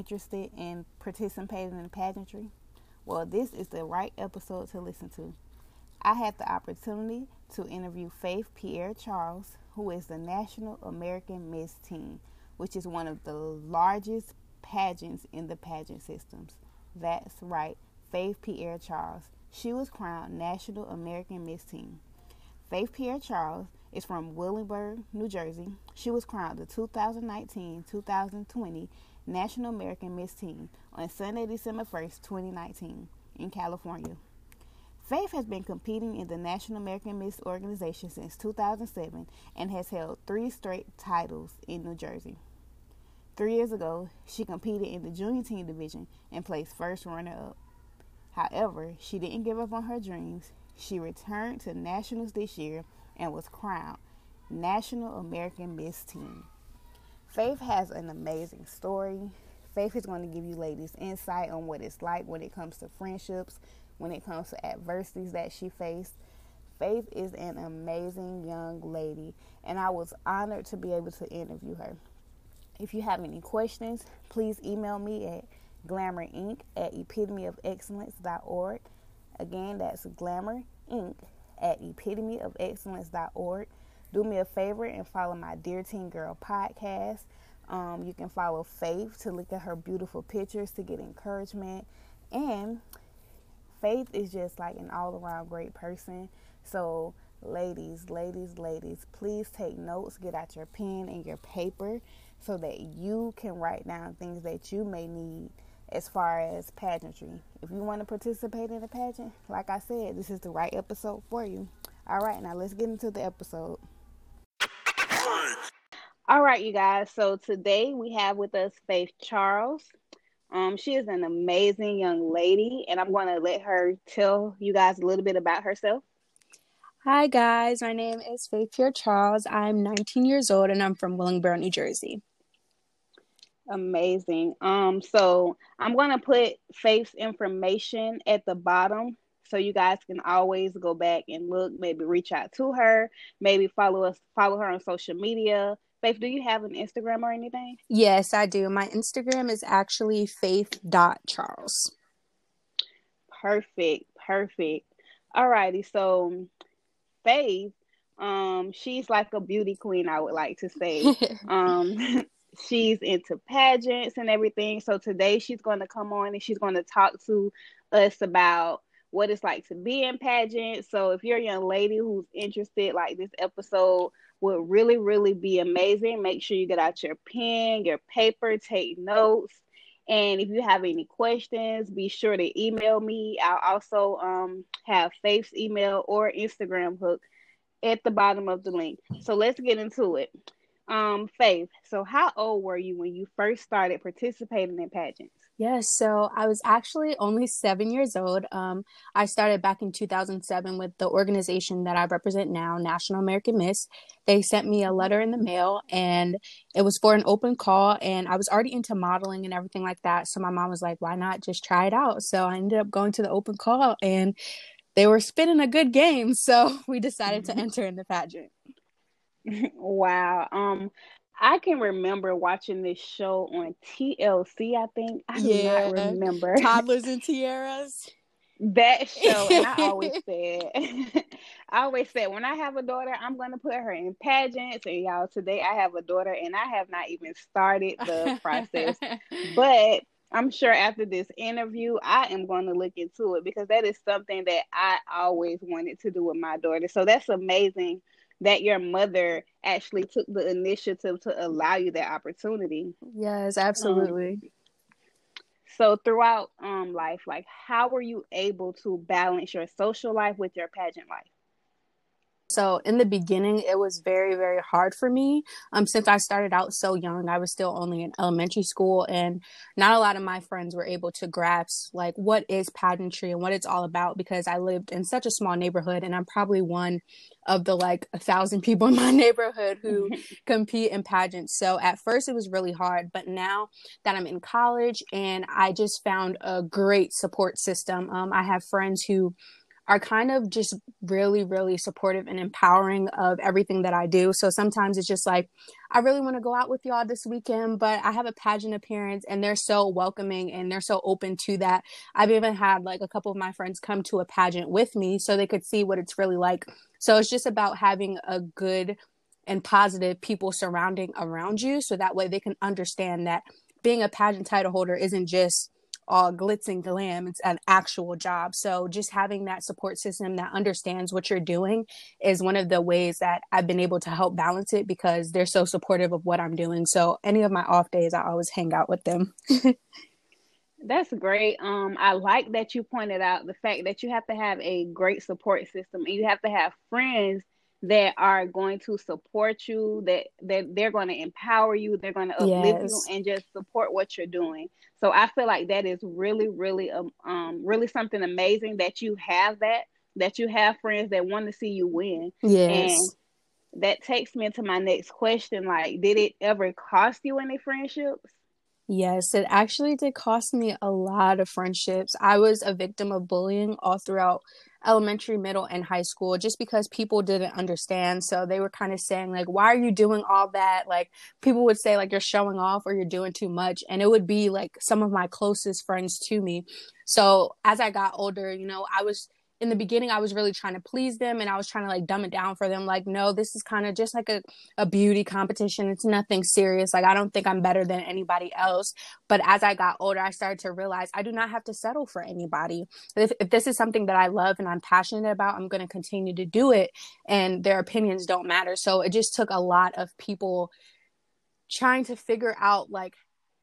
interested in participating in pageantry? Well, this is the right episode to listen to. I had the opportunity to interview Faith Pierre Charles, who is the National American Miss Teen, which is one of the largest pageants in the pageant systems. That's right, Faith Pierre Charles. She was crowned National American Miss Teen. Faith Pierre Charles is from Willingboro, New Jersey. She was crowned the 2019 2020 National American Miss Teen on Sunday, December 1st, 2019, in California. Faith has been competing in the National American Miss organization since 2007 and has held three straight titles in New Jersey. Three years ago, she competed in the junior teen division and placed first runner up. However, she didn't give up on her dreams. She returned to nationals this year and was crowned National American Miss Teen. Faith has an amazing story. Faith is going to give you ladies insight on what it's like when it comes to friendships, when it comes to adversities that she faced. Faith is an amazing young lady, and I was honored to be able to interview her. If you have any questions, please email me at glamourinc at epitomyofexcellence.org. Again, that's glamourinc at epitomyofexcellence.org. Do me a favor and follow my Dear Teen Girl podcast. Um, you can follow Faith to look at her beautiful pictures to get encouragement. And Faith is just like an all around great person. So, ladies, ladies, ladies, please take notes. Get out your pen and your paper so that you can write down things that you may need as far as pageantry. If you want to participate in a pageant, like I said, this is the right episode for you. All right, now let's get into the episode. All right, you guys. So today we have with us Faith Charles. Um, she is an amazing young lady, and I'm going to let her tell you guys a little bit about herself. Hi, guys. My name is Faith Pierre Charles. I'm 19 years old, and I'm from Willingboro, New Jersey. Amazing. Um, so I'm going to put Faith's information at the bottom so you guys can always go back and look, maybe reach out to her, maybe follow us, follow her on social media. Faith, do you have an Instagram or anything? Yes, I do. My Instagram is actually faith.charles. Perfect. Perfect. All righty. So Faith, um, she's like a beauty queen, I would like to say. um she's into pageants and everything. So today she's going to come on and she's going to talk to us about what it's like to be in pageant. So if you're a young lady who's interested, like this episode would really, really be amazing. Make sure you get out your pen, your paper, take notes. And if you have any questions, be sure to email me. I'll also um, have Faith's email or Instagram hook at the bottom of the link. So let's get into it. Um, Faith, so how old were you when you first started participating in pageants? Yes, so I was actually only seven years old. Um, I started back in 2007 with the organization that I represent now, National American Miss. They sent me a letter in the mail and it was for an open call. And I was already into modeling and everything like that. So my mom was like, why not just try it out? So I ended up going to the open call and they were spinning a good game. So we decided to enter in the pageant. wow. Um, I can remember watching this show on TLC. I think I yeah. do not remember toddlers and tiaras. That show, and I always said, I always said, when I have a daughter, I'm going to put her in pageants. And y'all, today I have a daughter, and I have not even started the process, but I'm sure after this interview, I am going to look into it because that is something that I always wanted to do with my daughter. So that's amazing that your mother actually took the initiative to allow you that opportunity. Yes, absolutely. Um, so throughout um life, like how were you able to balance your social life with your pageant life? So in the beginning, it was very, very hard for me. Um, since I started out so young, I was still only in elementary school, and not a lot of my friends were able to grasp like what is pageantry and what it's all about because I lived in such a small neighborhood, and I'm probably one of the like a thousand people in my neighborhood who compete in pageants. So at first, it was really hard, but now that I'm in college and I just found a great support system, um, I have friends who are kind of just really, really supportive and empowering of everything that I do. So sometimes it's just like, I really want to go out with y'all this weekend, but I have a pageant appearance and they're so welcoming and they're so open to that. I've even had like a couple of my friends come to a pageant with me so they could see what it's really like. So it's just about having a good and positive people surrounding around you so that way they can understand that being a pageant title holder isn't just all glitz and glam. It's an actual job. So just having that support system that understands what you're doing is one of the ways that I've been able to help balance it because they're so supportive of what I'm doing. So any of my off days, I always hang out with them. That's great. Um, I like that you pointed out the fact that you have to have a great support system and you have to have friends that are going to support you that that they're going to empower you they're going to uplift yes. you and just support what you're doing so i feel like that is really really um, um really something amazing that you have that that you have friends that want to see you win yes and that takes me into my next question like did it ever cost you any friendships Yes, it actually did cost me a lot of friendships. I was a victim of bullying all throughout elementary, middle, and high school just because people didn't understand. So they were kind of saying, like, why are you doing all that? Like, people would say, like, you're showing off or you're doing too much. And it would be like some of my closest friends to me. So as I got older, you know, I was in the beginning I was really trying to please them and I was trying to like dumb it down for them like no this is kind of just like a, a beauty competition. It's nothing serious. Like I don't think I'm better than anybody else. But as I got older I started to realize I do not have to settle for anybody. If, if this is something that I love and I'm passionate about I'm going to continue to do it and their opinions don't matter. So it just took a lot of people trying to figure out like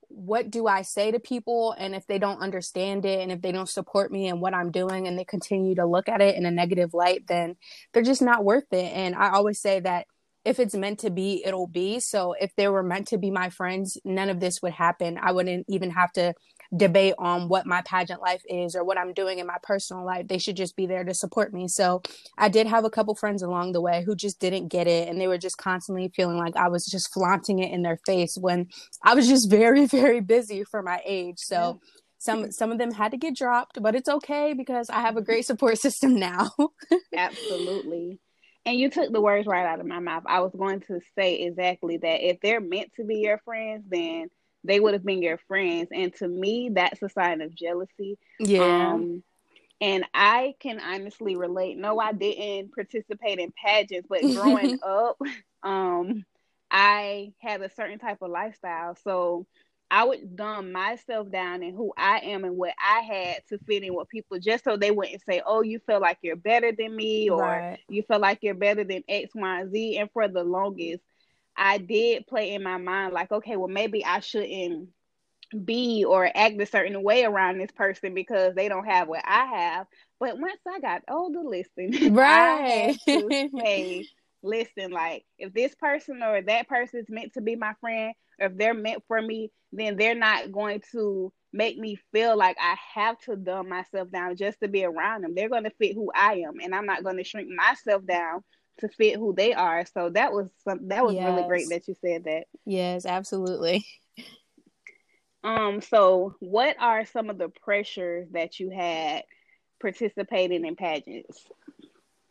what do I say to people? And if they don't understand it and if they don't support me and what I'm doing and they continue to look at it in a negative light, then they're just not worth it. And I always say that if it's meant to be, it'll be. So if they were meant to be my friends, none of this would happen. I wouldn't even have to debate on what my pageant life is or what I'm doing in my personal life. They should just be there to support me. So I did have a couple friends along the way who just didn't get it and they were just constantly feeling like I was just flaunting it in their face when I was just very, very busy for my age. So some some of them had to get dropped, but it's okay because I have a great support system now. Absolutely. And you took the words right out of my mouth. I was going to say exactly that if they're meant to be your friends, then they would have been your friends. And to me, that's a sign of jealousy. Yeah. Um, and I can honestly relate. No, I didn't participate in pageants, but growing up, um, I had a certain type of lifestyle. So I would dumb myself down and who I am and what I had to fit in with people just so they wouldn't say, Oh, you feel like you're better than me or right. you feel like you're better than X, Y, and Z. And for the longest, I did play in my mind like, okay, well, maybe I shouldn't be or act a certain way around this person because they don't have what I have. But once I got older, listen, right? I had to say, listen, like if this person or that person is meant to be my friend, or if they're meant for me, then they're not going to make me feel like I have to dumb myself down just to be around them. They're going to fit who I am, and I'm not going to shrink myself down to fit who they are. So that was some, that was yes. really great that you said that. Yes, absolutely. Um so what are some of the pressures that you had participating in pageants?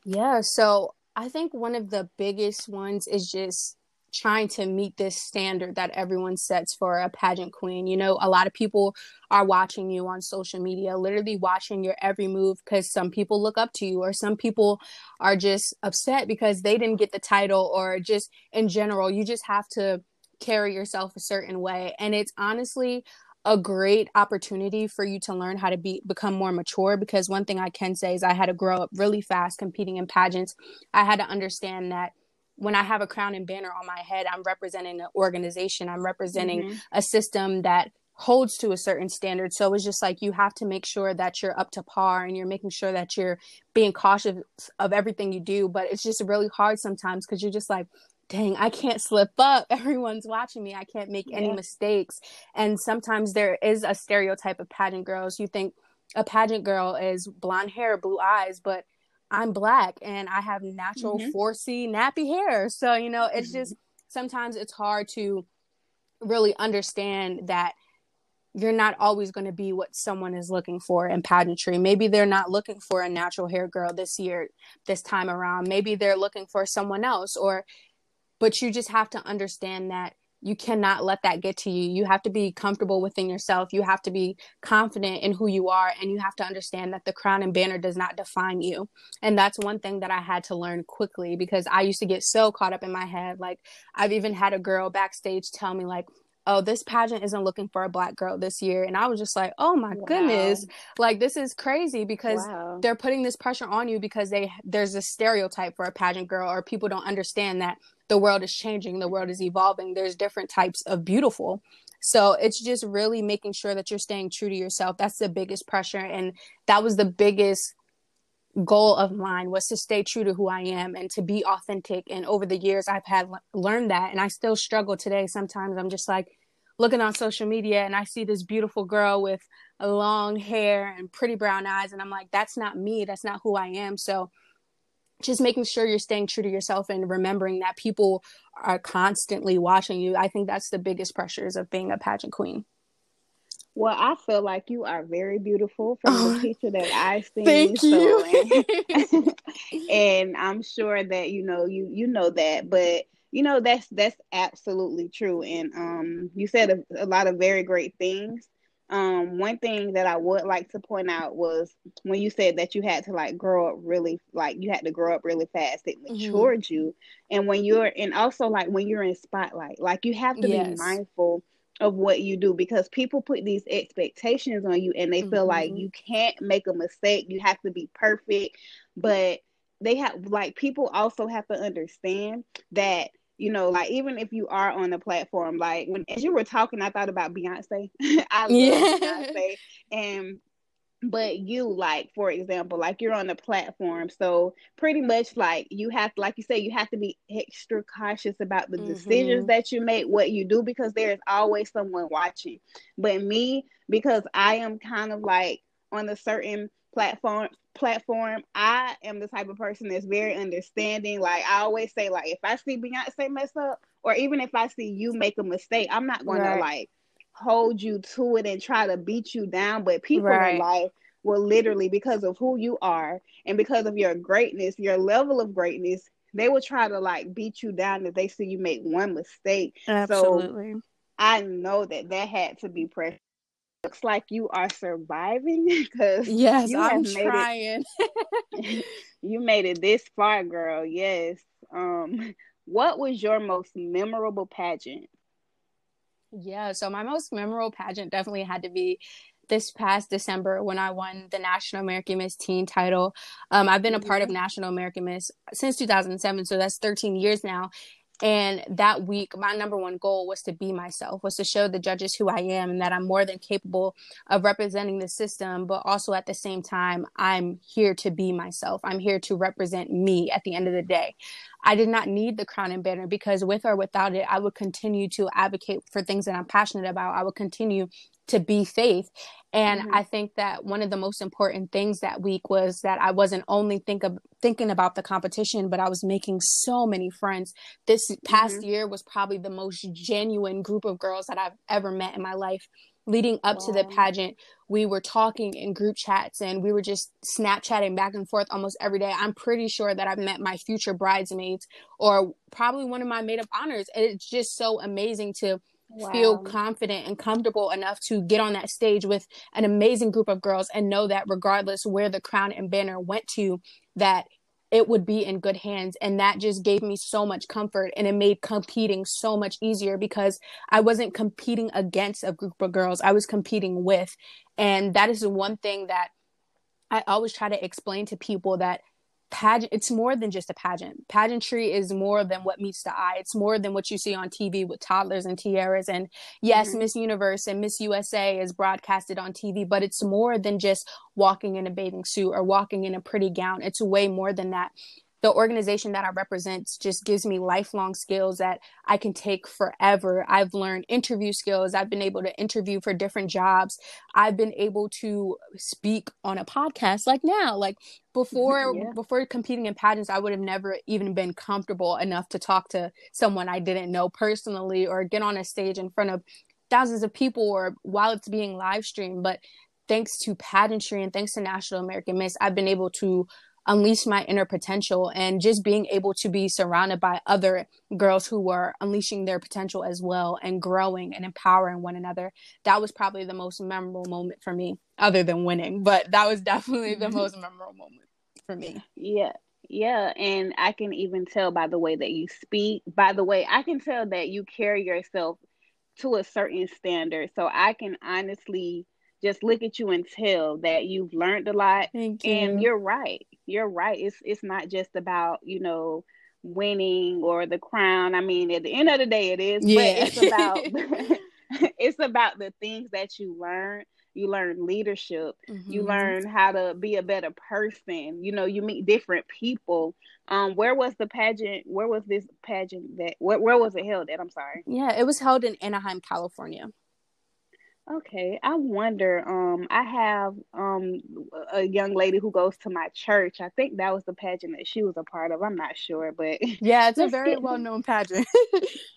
Yeah, so I think one of the biggest ones is just trying to meet this standard that everyone sets for a pageant queen. You know, a lot of people are watching you on social media, literally watching your every move because some people look up to you, or some people are just upset because they didn't get the title, or just in general, you just have to carry yourself a certain way. And it's honestly a great opportunity for you to learn how to be become more mature because one thing I can say is I had to grow up really fast competing in pageants. I had to understand that when I have a crown and banner on my head, I'm representing an organization. I'm representing mm-hmm. a system that holds to a certain standard. So it's just like you have to make sure that you're up to par and you're making sure that you're being cautious of everything you do. But it's just really hard sometimes because you're just like, dang, I can't slip up. Everyone's watching me. I can't make yeah. any mistakes. And sometimes there is a stereotype of pageant girls. You think a pageant girl is blonde hair, blue eyes, but I'm black and I have natural mm-hmm. 4C nappy hair. So, you know, it's mm-hmm. just sometimes it's hard to really understand that you're not always going to be what someone is looking for in pageantry. Maybe they're not looking for a natural hair girl this year, this time around. Maybe they're looking for someone else, or, but you just have to understand that you cannot let that get to you. You have to be comfortable within yourself. You have to be confident in who you are. And you have to understand that the crown and banner does not define you. And that's one thing that I had to learn quickly because I used to get so caught up in my head. Like, I've even had a girl backstage tell me, like, oh, this pageant isn't looking for a black girl this year. And I was just like, oh my wow. goodness, like this is crazy because wow. they're putting this pressure on you because they there's a stereotype for a pageant girl or people don't understand that the world is changing, the world is evolving. There's different types of beautiful. So it's just really making sure that you're staying true to yourself. That's the biggest pressure. And that was the biggest goal of mine was to stay true to who I am and to be authentic. And over the years, I've had learned that, and I still struggle today. Sometimes I'm just like looking on social media and I see this beautiful girl with long hair and pretty brown eyes, and I'm like, that's not me. That's not who I am. So just making sure you're staying true to yourself and remembering that people are constantly watching you. I think that's the biggest pressures of being a pageant queen. Well, I feel like you are very beautiful from the picture that I've seen. Thank you. and, and I'm sure that you know you you know that, but you know that's that's absolutely true. And um, you said a, a lot of very great things. Um, one thing that I would like to point out was when you said that you had to like grow up really, like you had to grow up really fast. It mm-hmm. matured mm-hmm. you, and when you're, and also like when you're in spotlight, like you have to yes. be mindful of what you do because people put these expectations on you and they mm-hmm. feel like mm-hmm. you can't make a mistake you have to be perfect but they have like people also have to understand that you know like even if you are on the platform like when as you were talking i thought about beyonce i love yeah. beyonce and but you like for example like you're on the platform so pretty much like you have to like you say you have to be extra cautious about the mm-hmm. decisions that you make what you do because there's always someone watching but me because i am kind of like on a certain platform platform i am the type of person that's very understanding like i always say like if i see beyonce mess up or even if i see you make a mistake i'm not gonna right. like hold you to it and try to beat you down. But people right. in life will literally, because of who you are and because of your greatness, your level of greatness, they will try to like beat you down if they see you make one mistake. Absolutely. So I know that that had to be pressure. Looks like you are surviving because yes, you I'm trying. It, you made it this far, girl. Yes. Um, what was your most memorable pageant? Yeah, so my most memorable pageant definitely had to be this past December when I won the National American Miss Teen title. Um, I've been a part of mm-hmm. National American Miss since 2007, so that's 13 years now. And that week, my number one goal was to be myself, was to show the judges who I am and that I'm more than capable of representing the system, but also at the same time, I'm here to be myself. I'm here to represent me at the end of the day. I did not need the crown and banner because with or without it, I would continue to advocate for things that I'm passionate about. I would continue to be faith. And mm-hmm. I think that one of the most important things that week was that I wasn't only think of thinking about the competition, but I was making so many friends. This past mm-hmm. year was probably the most genuine group of girls that I've ever met in my life. Leading up wow. to the pageant, we were talking in group chats and we were just Snapchatting back and forth almost every day. I'm pretty sure that I've met my future bridesmaids or probably one of my maid of honors. and It's just so amazing to wow. feel confident and comfortable enough to get on that stage with an amazing group of girls and know that regardless where the crown and banner went to that it would be in good hands. And that just gave me so much comfort and it made competing so much easier because I wasn't competing against a group of girls. I was competing with. And that is the one thing that I always try to explain to people that pageant it's more than just a pageant. Pageantry is more than what meets the eye. It's more than what you see on tv with toddlers and tiaras and yes mm-hmm. miss universe and miss usa is broadcasted on tv but it's more than just walking in a bathing suit or walking in a pretty gown. It's way more than that the organization that I represent just gives me lifelong skills that I can take forever. I've learned interview skills. I've been able to interview for different jobs. I've been able to speak on a podcast like now. Like before mm-hmm, yeah. before competing in pageants, I would have never even been comfortable enough to talk to someone I didn't know personally or get on a stage in front of thousands of people or while it's being live streamed but thanks to pageantry and thanks to national american miss i've been able to unleash my inner potential and just being able to be surrounded by other girls who were unleashing their potential as well and growing and empowering one another that was probably the most memorable moment for me other than winning but that was definitely the mm-hmm. most memorable moment for me yeah yeah, and I can even tell by the way that you speak. By the way, I can tell that you carry yourself to a certain standard. So I can honestly just look at you and tell that you've learned a lot. You. And you're right. You're right. It's it's not just about, you know, winning or the crown. I mean, at the end of the day it is, yeah. but it's about it's about the things that you learn you learn leadership mm-hmm. you learn how to be a better person you know you meet different people um where was the pageant where was this pageant that where, where was it held at i'm sorry yeah it was held in anaheim california Okay, I wonder. Um, I have um a young lady who goes to my church. I think that was the pageant that she was a part of. I'm not sure, but yeah, it's a very get... well known pageant.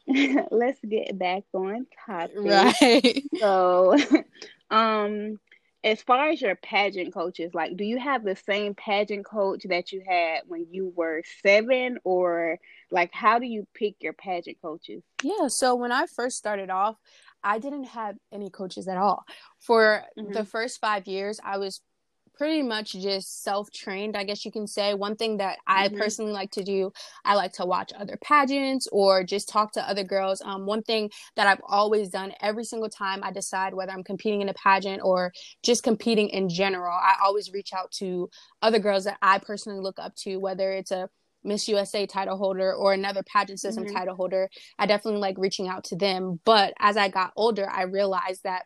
let's get back on topic. Right. So, um, as far as your pageant coaches, like, do you have the same pageant coach that you had when you were seven, or like, how do you pick your pageant coaches? Yeah. So when I first started off. I didn't have any coaches at all. For mm-hmm. the first five years, I was pretty much just self trained, I guess you can say. One thing that I mm-hmm. personally like to do, I like to watch other pageants or just talk to other girls. Um, one thing that I've always done every single time I decide whether I'm competing in a pageant or just competing in general, I always reach out to other girls that I personally look up to, whether it's a Miss USA title holder or another pageant system mm-hmm. title holder, I definitely like reaching out to them. But as I got older, I realized that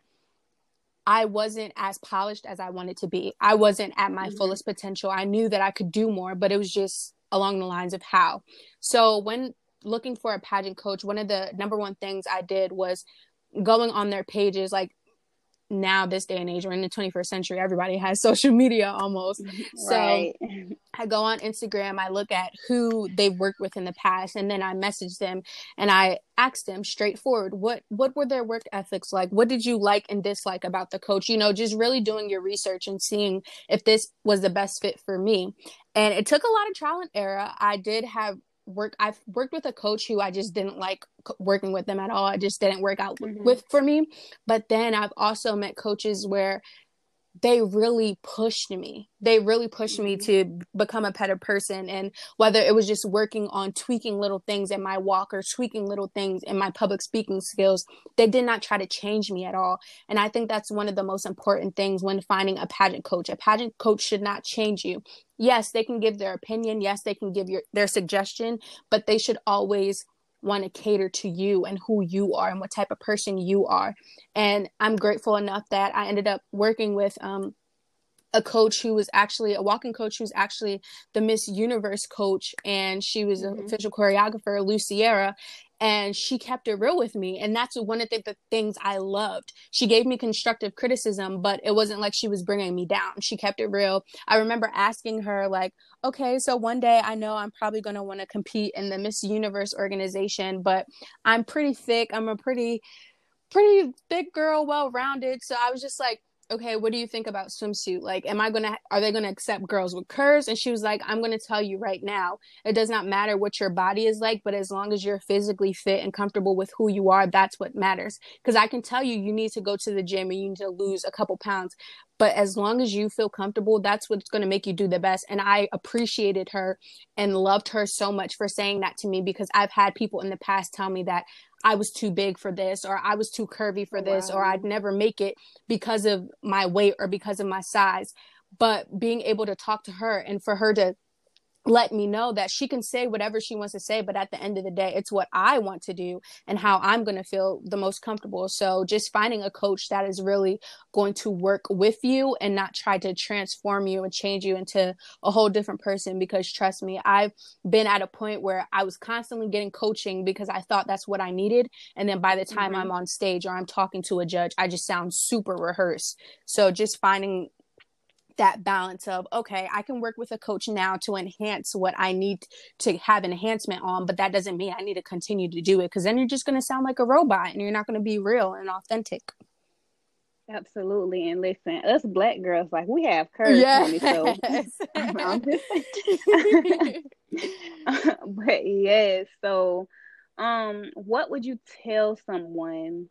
I wasn't as polished as I wanted to be. I wasn't at my mm-hmm. fullest potential. I knew that I could do more, but it was just along the lines of how. So when looking for a pageant coach, one of the number one things I did was going on their pages like now this day and age we're in the 21st century everybody has social media almost. Right. so i go on instagram i look at who they've worked with in the past and then i message them and i ask them straightforward what what were their work ethics like? What did you like and dislike about the coach? You know just really doing your research and seeing if this was the best fit for me. And it took a lot of trial and error. I did have work I've worked with a coach who I just didn't like working with them at all. It just didn't work out mm-hmm. with for me. But then I've also met coaches where they really pushed me. They really pushed me mm-hmm. to become a better person. And whether it was just working on tweaking little things in my walk or tweaking little things in my public speaking skills, they did not try to change me at all. And I think that's one of the most important things when finding a pageant coach. A pageant coach should not change you. Yes, they can give their opinion. Yes, they can give your their suggestion, but they should always want to cater to you and who you are and what type of person you are. And I'm grateful enough that I ended up working with um, a coach who was actually a walking coach who's actually the Miss Universe coach, and she was mm-hmm. an official choreographer, Luciera, and she kept it real with me and that's one of the, the, things i loved. She gave me constructive criticism but it wasn't like she was bringing me down. She kept it real. I remember asking her like okay so one day i know i'm probably going to want to compete in the miss universe organization but i'm pretty thick. I'm a pretty pretty thick girl well rounded so i was just like okay, what do you think about swimsuit? Like, am I gonna, are they gonna accept girls with curves? And she was like, I'm gonna tell you right now, it does not matter what your body is like, but as long as you're physically fit and comfortable with who you are, that's what matters. Because I can tell you, you need to go to the gym and you need to lose a couple pounds. But as long as you feel comfortable, that's what's to make you do the best. And I appreciated her and loved her so much for saying that to me because I've had people in the past tell me that I was too big for this or I was too curvy for oh, this wow. or I'd never make it because of my weight or because of my size. But being able to talk to her and for her to let me know that she can say whatever she wants to say, but at the end of the day, it's what I want to do and how I'm going to feel the most comfortable. So just finding a coach that is really going to work with you and not try to transform you and change you into a whole different person. Because trust me, I've been at a point where I was constantly getting coaching because I thought that's what I needed. And then by the time mm-hmm. I'm on stage or I'm talking to a judge, I just sound super rehearsed. So just finding that balance of okay i can work with a coach now to enhance what i need to have enhancement on but that doesn't mean i need to continue to do it because then you're just going to sound like a robot and you're not going to be real and authentic. Absolutely and listen us black girls like we have curves yes. so I'm just but yes so um what would you tell someone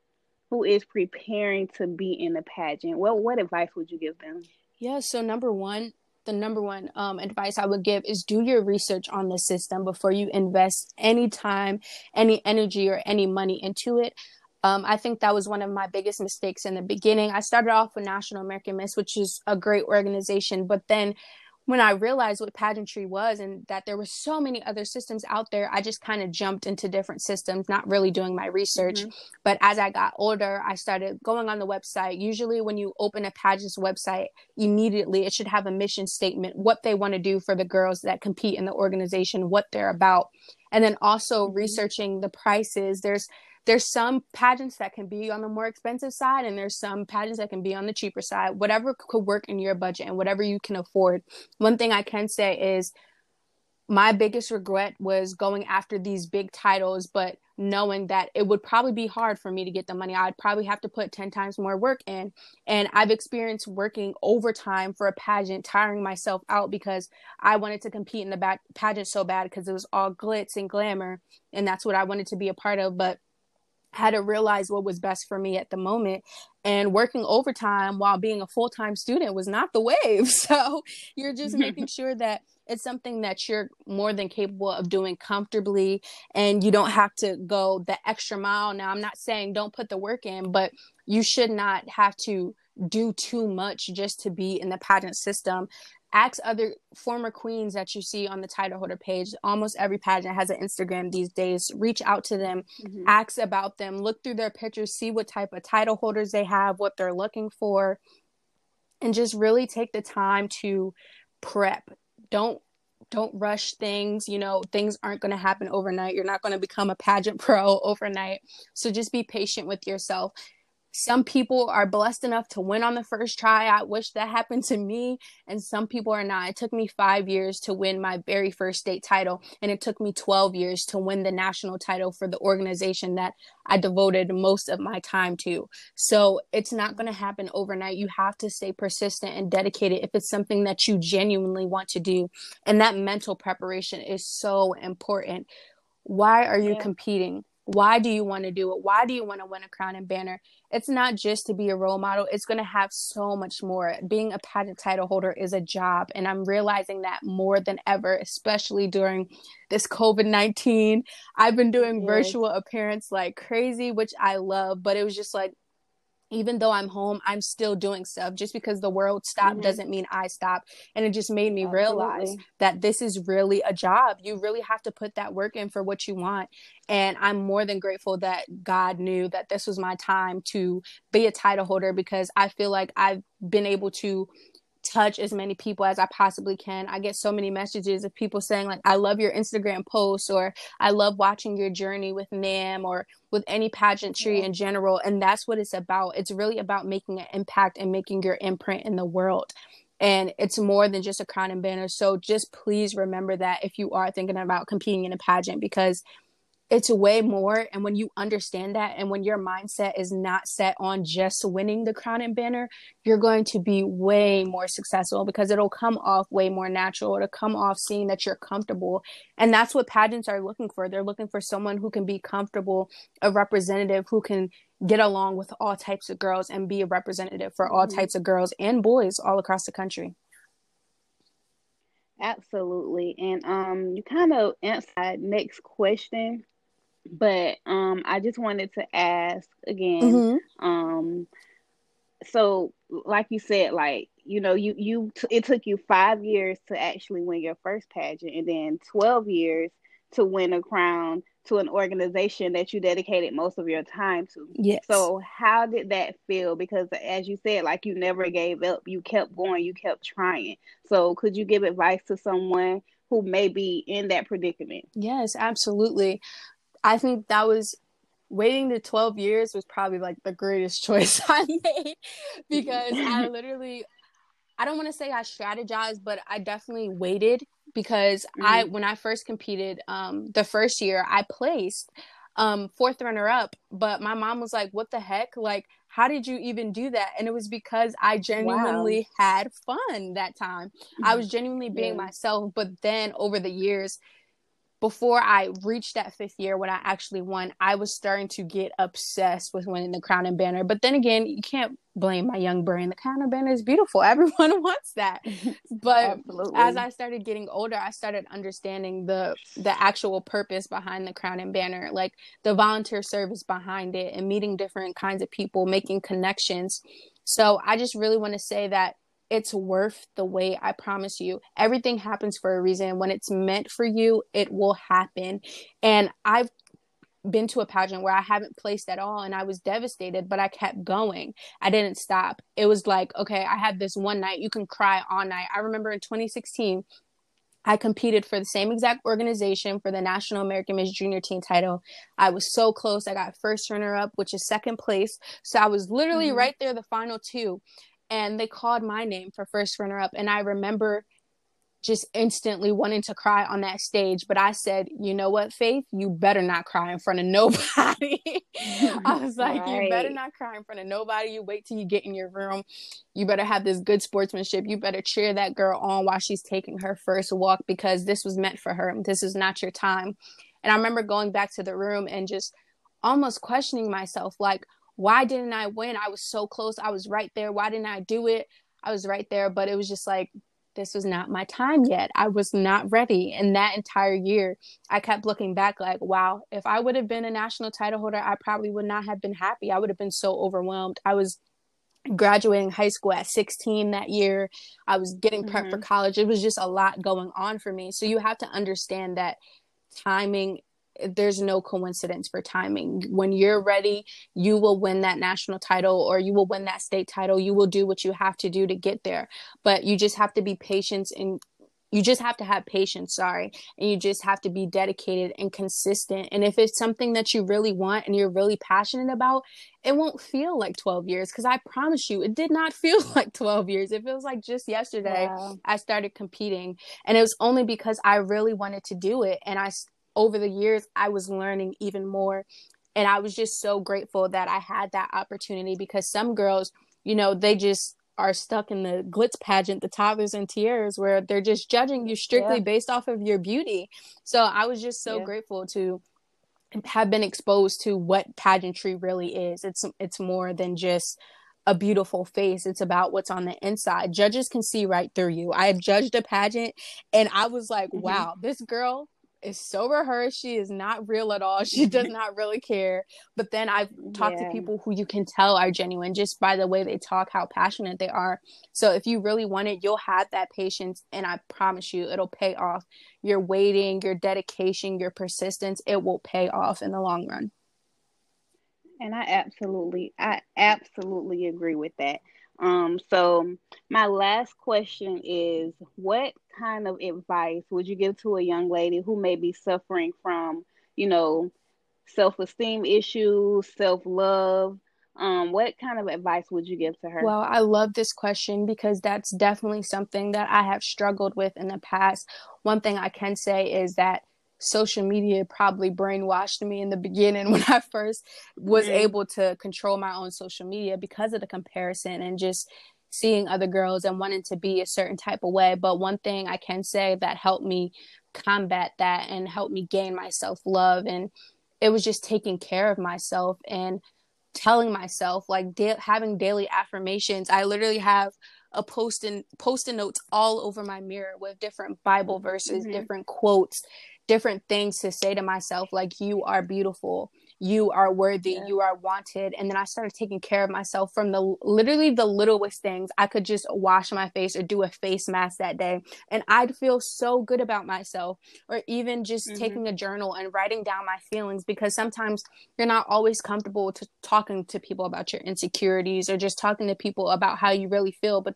who is preparing to be in a pageant? What what advice would you give them yeah. So number one, the number one um, advice I would give is do your research on the system before you invest any time, any energy, or any money into it. Um, I think that was one of my biggest mistakes in the beginning. I started off with National American Miss, which is a great organization, but then when I realized what pageantry was and that there were so many other systems out there, I just kind of jumped into different systems, not really doing my research. Mm-hmm. But as I got older, I started going on the website. Usually, when you open a pageant's website, immediately it should have a mission statement, what they want to do for the girls that compete in the organization, what they're about. And then also mm-hmm. researching the prices. There's there's some pageants that can be on the more expensive side and there's some pageants that can be on the cheaper side. Whatever could work in your budget and whatever you can afford. One thing i can say is my biggest regret was going after these big titles but knowing that it would probably be hard for me to get the money. I'd probably have to put 10 times more work in. And i've experienced working overtime for a pageant tiring myself out because i wanted to compete in the back pageant so bad because it was all glitz and glamour and that's what i wanted to be a part of. But had to realize what was best for me at the moment. And working overtime while being a full-time student was not the wave. So you're just making sure that it's something that you're more than capable of doing comfortably and you don't have to go the extra mile. Now i'm not saying don't put the work in but you should not have to do too much just to be in the pageant system ask other former queens that you see on the title holder page. Almost every pageant has an Instagram these days. Reach out to them, mm-hmm. ask about them, look through their pictures, see what type of title holders they have, what they're looking for, and just really take the time to prep. Don't don't rush things you know things aren't going to happen overnight you're not going to become a pageant pro overnight so just be patient with yourself some people are blessed enough to win on the first try. I wish that happened to me. And some people are not. It took me five years to win my very first state title. And it took me 12 years to win the national title for the organization that I devoted most of my time to. So it's not going to happen overnight. You have to stay persistent and dedicated if it's something that you genuinely want to do. And that mental preparation is so important. Why are you yeah. competing? Why do you want to do it? Why do you want to win a crown and banner? It's not just to be a role model, it's going to have so much more. Being a pageant title holder is a job. And I'm realizing that more than ever, especially during this COVID 19. I've been doing yes. virtual appearance like crazy, which I love, but it was just like, even though I'm home, I'm still doing stuff. Just because the world stopped mm-hmm. doesn't mean I stop. And it just made me Absolutely. realize that this is really a job. You really have to put that work in for what you want. And I'm more than grateful that God knew that this was my time to be a title holder because I feel like I've been able to touch as many people as I possibly can. I get so many messages of people saying like I love your Instagram posts or I love watching your journey with NAM or with any pageantry yeah. in general and that's what it's about. It's really about making an impact and making your imprint in the world. And it's more than just a crown and banner. So just please remember that if you are thinking about competing in a pageant because it's way more. And when you understand that and when your mindset is not set on just winning the crown and banner you're going to be way more successful because it'll come off way more natural. It'll come off seeing that you're comfortable. And that's what pageants are looking for. They're looking for someone who can be comfortable a representative who can get along with all types of girls and be a representative for all mm-hmm. types of girls and boys all across the country. Absolutely. And um you kind of answered next question but um I just wanted to ask again mm-hmm. um so like you said like you know you you t- it took you 5 years to actually win your first pageant and then 12 years to win a crown to an organization that you dedicated most of your time to. Yes. So how did that feel because as you said like you never gave up, you kept going, you kept trying. So could you give advice to someone who may be in that predicament? Yes, absolutely. I think that was waiting the 12 years was probably like the greatest choice I made because I literally I don't want to say I strategized, but I definitely waited because mm-hmm. I when I first competed um the first year I placed um fourth runner up, but my mom was like, "What the heck? Like how did you even do that?" And it was because I genuinely wow. had fun that time. Mm-hmm. I was genuinely being yeah. myself, but then over the years before I reached that fifth year when I actually won, I was starting to get obsessed with winning the crown and banner. But then again, you can't blame my young brain. The crown and banner is beautiful. Everyone wants that. But as I started getting older, I started understanding the the actual purpose behind the crown and banner, like the volunteer service behind it and meeting different kinds of people, making connections. So I just really want to say that it's worth the wait. I promise you. Everything happens for a reason. When it's meant for you, it will happen. And I've been to a pageant where I haven't placed at all and I was devastated, but I kept going. I didn't stop. It was like, okay, I had this one night, you can cry all night. I remember in 2016, I competed for the same exact organization for the National American Miss Junior Teen title. I was so close. I got first runner up, which is second place. So I was literally mm-hmm. right there, the final two and they called my name for first runner up. And i remember just instantly wanting to cry on that stage but i said you know what faith? You better not cry in front of nobody. I was like right. you better not cry in front of nobody. You wait till you get in your room. You better have this good sportsmanship. You better cheer that girl on while she's taking her first walk because this was meant for her. This is not your time. And i remember going back to the room and just almost questioning myself like why didn't I win? I was so close. I was right there. Why didn't I do it? I was right there, but it was just like this was not my time yet. I was not ready. And that entire year, I kept looking back like, wow, if I would have been a national title holder, I probably would not have been happy. I would have been so overwhelmed. I was graduating high school at 16 that year. I was getting prepped mm-hmm. for college. It was just a lot going on for me. So you have to understand that timing there's no coincidence for timing. When you're ready, you will win that national title or you will win that state title. You will do what you have to do to get there. But you just have to be patient and you just have to have patience, sorry. And you just have to be dedicated and consistent. And if it's something that you really want and you're really passionate about, it won't feel like 12 years because I promise you, it did not feel like 12 years. It feels like just yesterday wow. I started competing. And it was only because I really wanted to do it. And I over the years, I was learning even more. And I was just so grateful that I had that opportunity because some girls, you know, they just are stuck in the glitz pageant, the toddlers and tiaras, where they're just judging you strictly yeah. based off of your beauty. So I was just so yeah. grateful to have been exposed to what pageantry really is. It's it's more than just a beautiful face. It's about what's on the inside. Judges can see right through you. I have judged a pageant and I was like, mm-hmm. wow, this girl is so rehearsed. She is not real at all. She does not really care. But then I've talked yeah. to people who you can tell are genuine just by the way they talk, how passionate they are. So if you really want it, you'll have that patience. And I promise you, it'll pay off. Your waiting, your dedication, your persistence, it will pay off in the long run. And I absolutely, I absolutely agree with that. Um, so my last question is what kind of advice would you give to a young lady who may be suffering from, you know, self-esteem issues, self-love? Um, what kind of advice would you give to her? Well, I love this question because that's definitely something that I have struggled with in the past. One thing I can say is that social media probably brainwashed me in the beginning when I first was mm-hmm. able to control my own social media because of the comparison and just seeing other girls and wanting to be a certain type of way. But one thing I can say that helped me combat that and helped me gain my self love and it was just taking care of myself and telling myself like da- having daily affirmations. I literally have a post-in post-it notes all over my mirror with different Bible verses, mm-hmm. different quotes different things to say to myself like you are beautiful. You are worthy. Yeah. you are wanted. And then i started taking care of myself from the literally the littlest things. I could just wash my face or do a face mask that day. And i'd feel so good about myself or even just mm-hmm. taking a journal and writing down my feelings because sometimes you're not always comfortable to talking to people about your insecurities or just talking to people about how you really feel but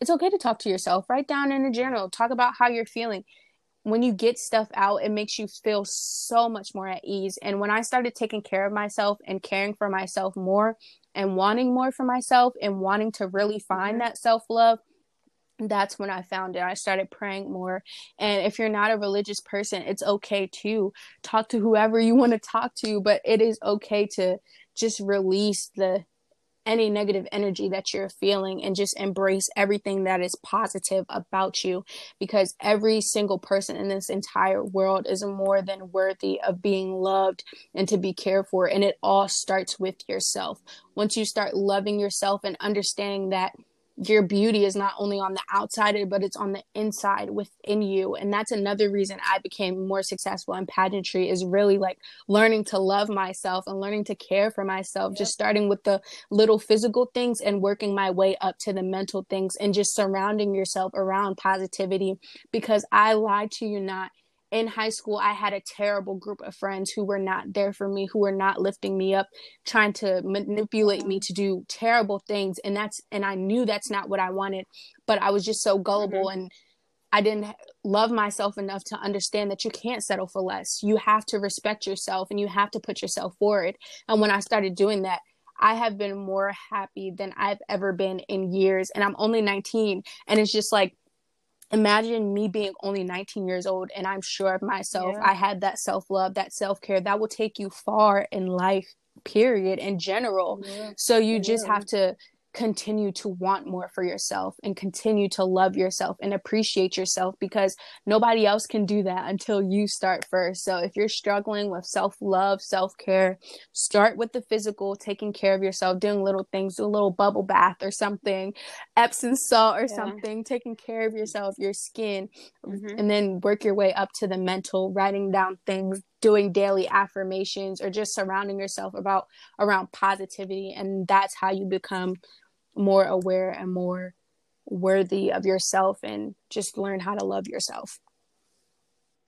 it's okay to talk to yourself. Write down in a journal talk about how you're feeling when you get stuff out, it makes you feel so much more at ease. And when I started taking care of myself and caring for myself more and wanting more for myself and wanting to really find mm-hmm. that self love, that's when I found it. I started praying more. And if you're not a religious person, it's okay to talk to whoever you want to talk to, but it is okay to just release the any negative energy that you're feeling and just embrace everything that is positive about you because every single person in this entire world is more than worthy of being loved and to be cared for and it all starts with yourself. Once you start loving yourself and understanding that your beauty is not only on the outside but it's on the inside within you and that's another reason i became more successful in pageantry is really like learning to love myself and learning to care for myself yep. just starting with the little physical things and working my way up to the mental things and just surrounding yourself around positivity because i lied to you not in high school i had a terrible group of friends who were not there for me who were not lifting me up trying to manipulate me to do terrible things and that's and i knew that's not what i wanted but i was just so gullible mm-hmm. and i didn't love myself enough to understand that you can't settle for less you have to respect yourself and you have to put yourself forward and when i started doing that I have been more happy than I've ever been in years. And I'm only 19. And it's just like imagine me being only 19 years old and I'm sure of myself. Yeah. I had that self love, that self care that will take you far in life, period, in general. Yeah. So you yeah. just have to continue to want more for yourself and continue to love yourself and appreciate yourself because nobody else can do that until you start first. So if you're struggling with self-love, self-care, start with the physical, taking care of yourself, doing little things, do a little bubble bath or something, Epsom salt or yeah. something, taking care of yourself, your skin, mm-hmm. and then work your way up to the mental, writing down things, doing daily affirmations or just surrounding yourself about around positivity and that's how you become more aware and more worthy of yourself and just learn how to love yourself.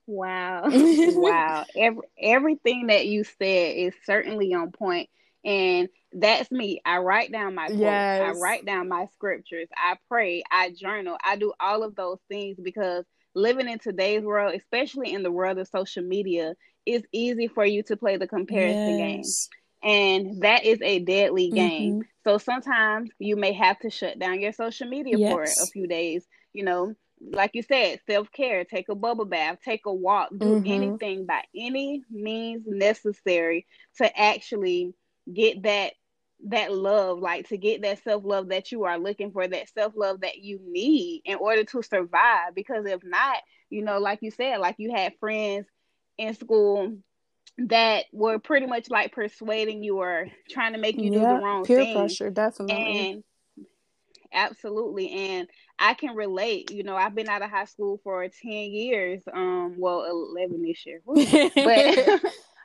Wow. Wow. Every, everything that you said is certainly on point. And that's me. I write down my quotes. Yes. i write down my scriptures. I pray. I journal. I do all of those things because living in today's world especially in the world of social media it's easy for you to play the comparison yes. game. And that is a deadly mm-hmm. game. So sometimes you may have to shut down your social media yes. for a few days. You know, like you said, self care, take a bubble bath, take a walk, do mm-hmm. anything by any means necessary to actually get that that love like to get that self-love that you are looking for that self-love that you need in order to survive because if not you know like you said like you had friends in school that were pretty much like persuading you or trying to make you yeah, do the wrong peer thing. pressure definitely and absolutely and i can relate you know i've been out of high school for 10 years um well 11 this year but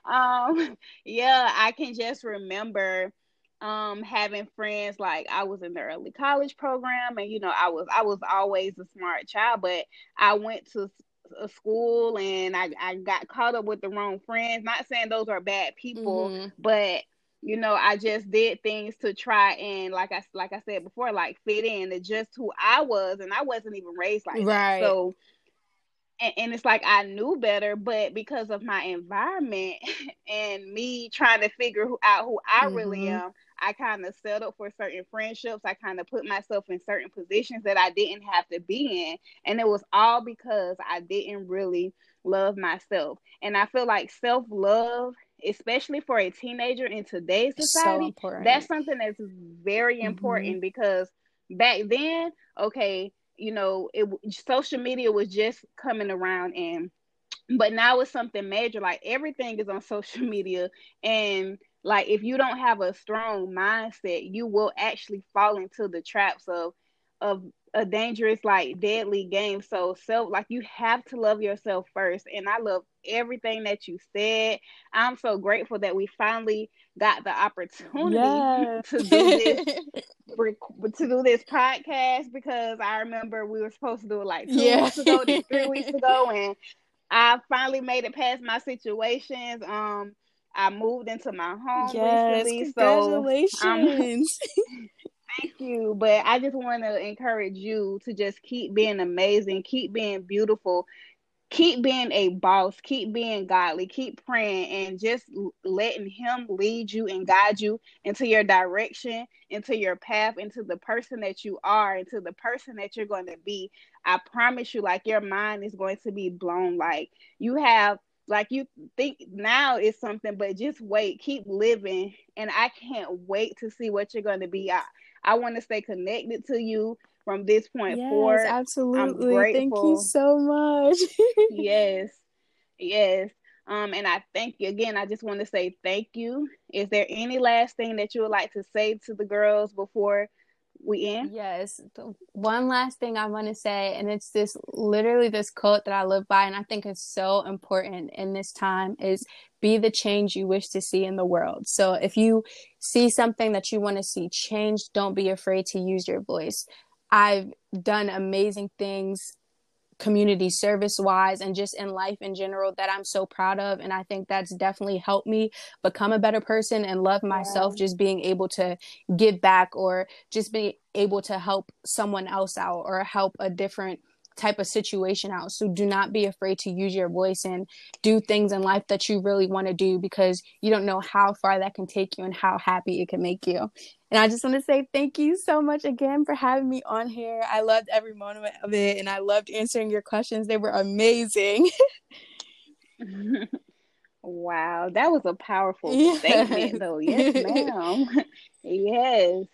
um yeah i can just remember um having friends like I was in the early college program and you know I was I was always a smart child but I went to a school and I, I got caught up with the wrong friends. Not saying those are bad people, mm-hmm. but you know, I just did things to try and like I like I said before, like fit in to just who I was, and I wasn't even raised like right. that. So and, and, it's like I knew better, but because of my environment and me trying to figure out who I mm-hmm. really am, I kind of settled for certain friendships. I kind of put myself in certain positions that I didn't have to be in. And it was all because I didn't really love myself. And I feel like self love, especially for a teenager in today's society, so that's something that's very mm-hmm. important because back then, okay, you know, it social media was just coming around and but now it's something major like everything is on social media and like if you don't have a strong mindset you will actually fall into the traps of of a dangerous like deadly game so self like you have to love yourself first and i love everything that you said i'm so grateful that we finally got the opportunity yes. to do this to do this podcast because i remember we were supposed to do it like two yeah. weeks ago three weeks ago and i finally made it past my situations um I moved into my home yes, recently. Um, congratulations. So thank you. But I just want to encourage you to just keep being amazing, keep being beautiful, keep being a boss, keep being godly, keep praying, and just letting Him lead you and guide you into your direction, into your path, into the person that you are, into the person that you're going to be. I promise you, like your mind is going to be blown. Like you have, like you think now is something, but just wait, keep living, and I can't wait to see what you're going to be. I, I want to stay connected to you from this point yes, forward. Absolutely. Thank you so much. yes. Yes. Um, and I thank you again. I just want to say thank you. Is there any last thing that you would like to say to the girls before we in? Yes. One last thing I want to say, and it's this literally this quote that I live by, and I think it's so important in this time is be the change you wish to see in the world. So if you see something that you want to see change, don't be afraid to use your voice. I've done amazing things community service wise and just in life in general that I'm so proud of. And I think that's definitely helped me become a better person and love myself, yeah. just being able to give back or just be able to help someone else out or help a different type of situation out. So do not be afraid to use your voice and do things in life that you really want to do because you don't know how far that can take you and how happy it can make you. And I just want to say thank you so much again for having me on here. I loved every moment of it and I loved answering your questions. They were amazing. wow, that was a powerful yes. statement though. Yes, ma'am. yes.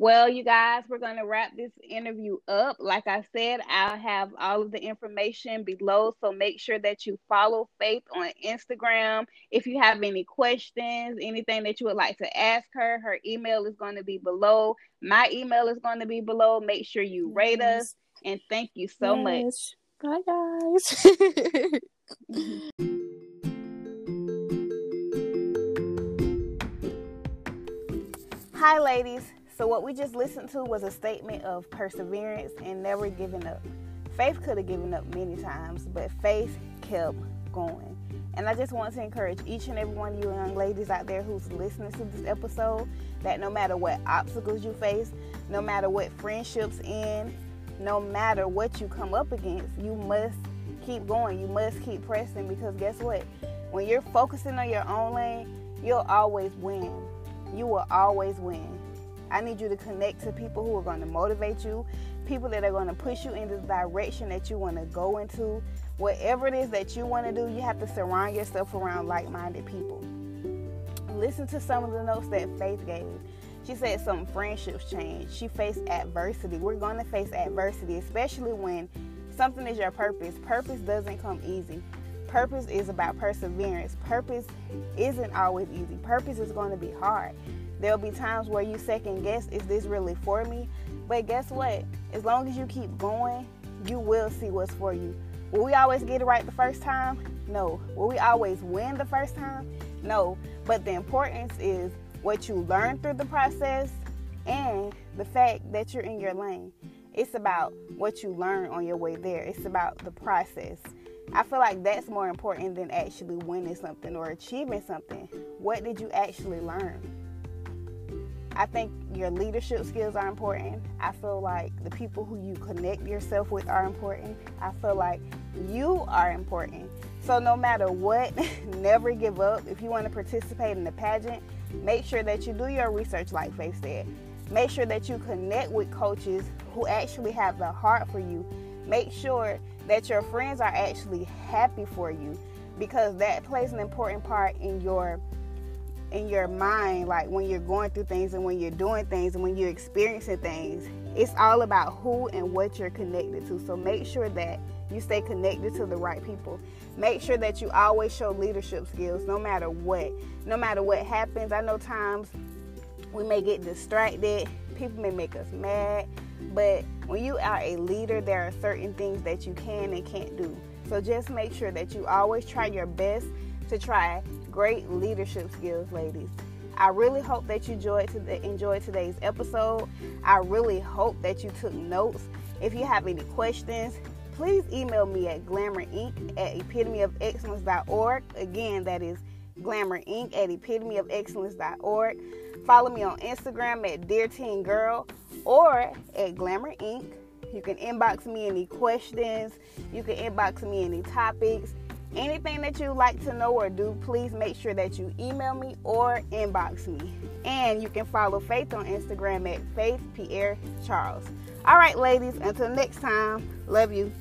Well, you guys, we're going to wrap this interview up. Like I said, I'll have all of the information below. So make sure that you follow Faith on Instagram. If you have any questions, anything that you would like to ask her, her email is going to be below. My email is going to be below. Make sure you rate yes. us. And thank you so yes. much. Bye, guys. Hi, ladies. So, what we just listened to was a statement of perseverance and never giving up. Faith could have given up many times, but faith kept going. And I just want to encourage each and every one of you young ladies out there who's listening to this episode that no matter what obstacles you face, no matter what friendships end, no matter what you come up against, you must keep going. You must keep pressing because guess what? When you're focusing on your own lane, you'll always win. You will always win. I need you to connect to people who are going to motivate you, people that are going to push you in the direction that you want to go into. Whatever it is that you want to do, you have to surround yourself around like minded people. Listen to some of the notes that Faith gave. She said some friendships change. She faced adversity. We're going to face adversity, especially when something is your purpose. Purpose doesn't come easy. Purpose is about perseverance. Purpose isn't always easy. Purpose is going to be hard. There'll be times where you second guess, is this really for me? But guess what? As long as you keep going, you will see what's for you. Will we always get it right the first time? No. Will we always win the first time? No. But the importance is what you learn through the process and the fact that you're in your lane. It's about what you learn on your way there. It's about the process. I feel like that's more important than actually winning something or achieving something. What did you actually learn? I think your leadership skills are important. I feel like the people who you connect yourself with are important. I feel like you are important. So, no matter what, never give up. If you want to participate in the pageant, make sure that you do your research, like Faith said. Make sure that you connect with coaches who actually have the heart for you. Make sure that your friends are actually happy for you because that plays an important part in your in your mind, like when you're going through things and when you're doing things and when you're experiencing things, it's all about who and what you're connected to. So make sure that you stay connected to the right people. Make sure that you always show leadership skills no matter what. No matter what happens. I know times we may get distracted, people may make us mad, but when you are a leader, there are certain things that you can and can't do. So just make sure that you always try your best to try great leadership skills, ladies. I really hope that you enjoyed, enjoyed today's episode. I really hope that you took notes. If you have any questions, please email me at glamourinc at epitomyofexcellence.org. Again, that is glamourinc at epitomyofexcellence.org. Follow me on Instagram at Dear Teen Girl or at Glamour Inc. You can inbox me any questions. You can inbox me any topics. Anything that you'd like to know or do, please make sure that you email me or inbox me. And you can follow Faith on Instagram at Faith Pierre Charles. All right, ladies, until next time, love you.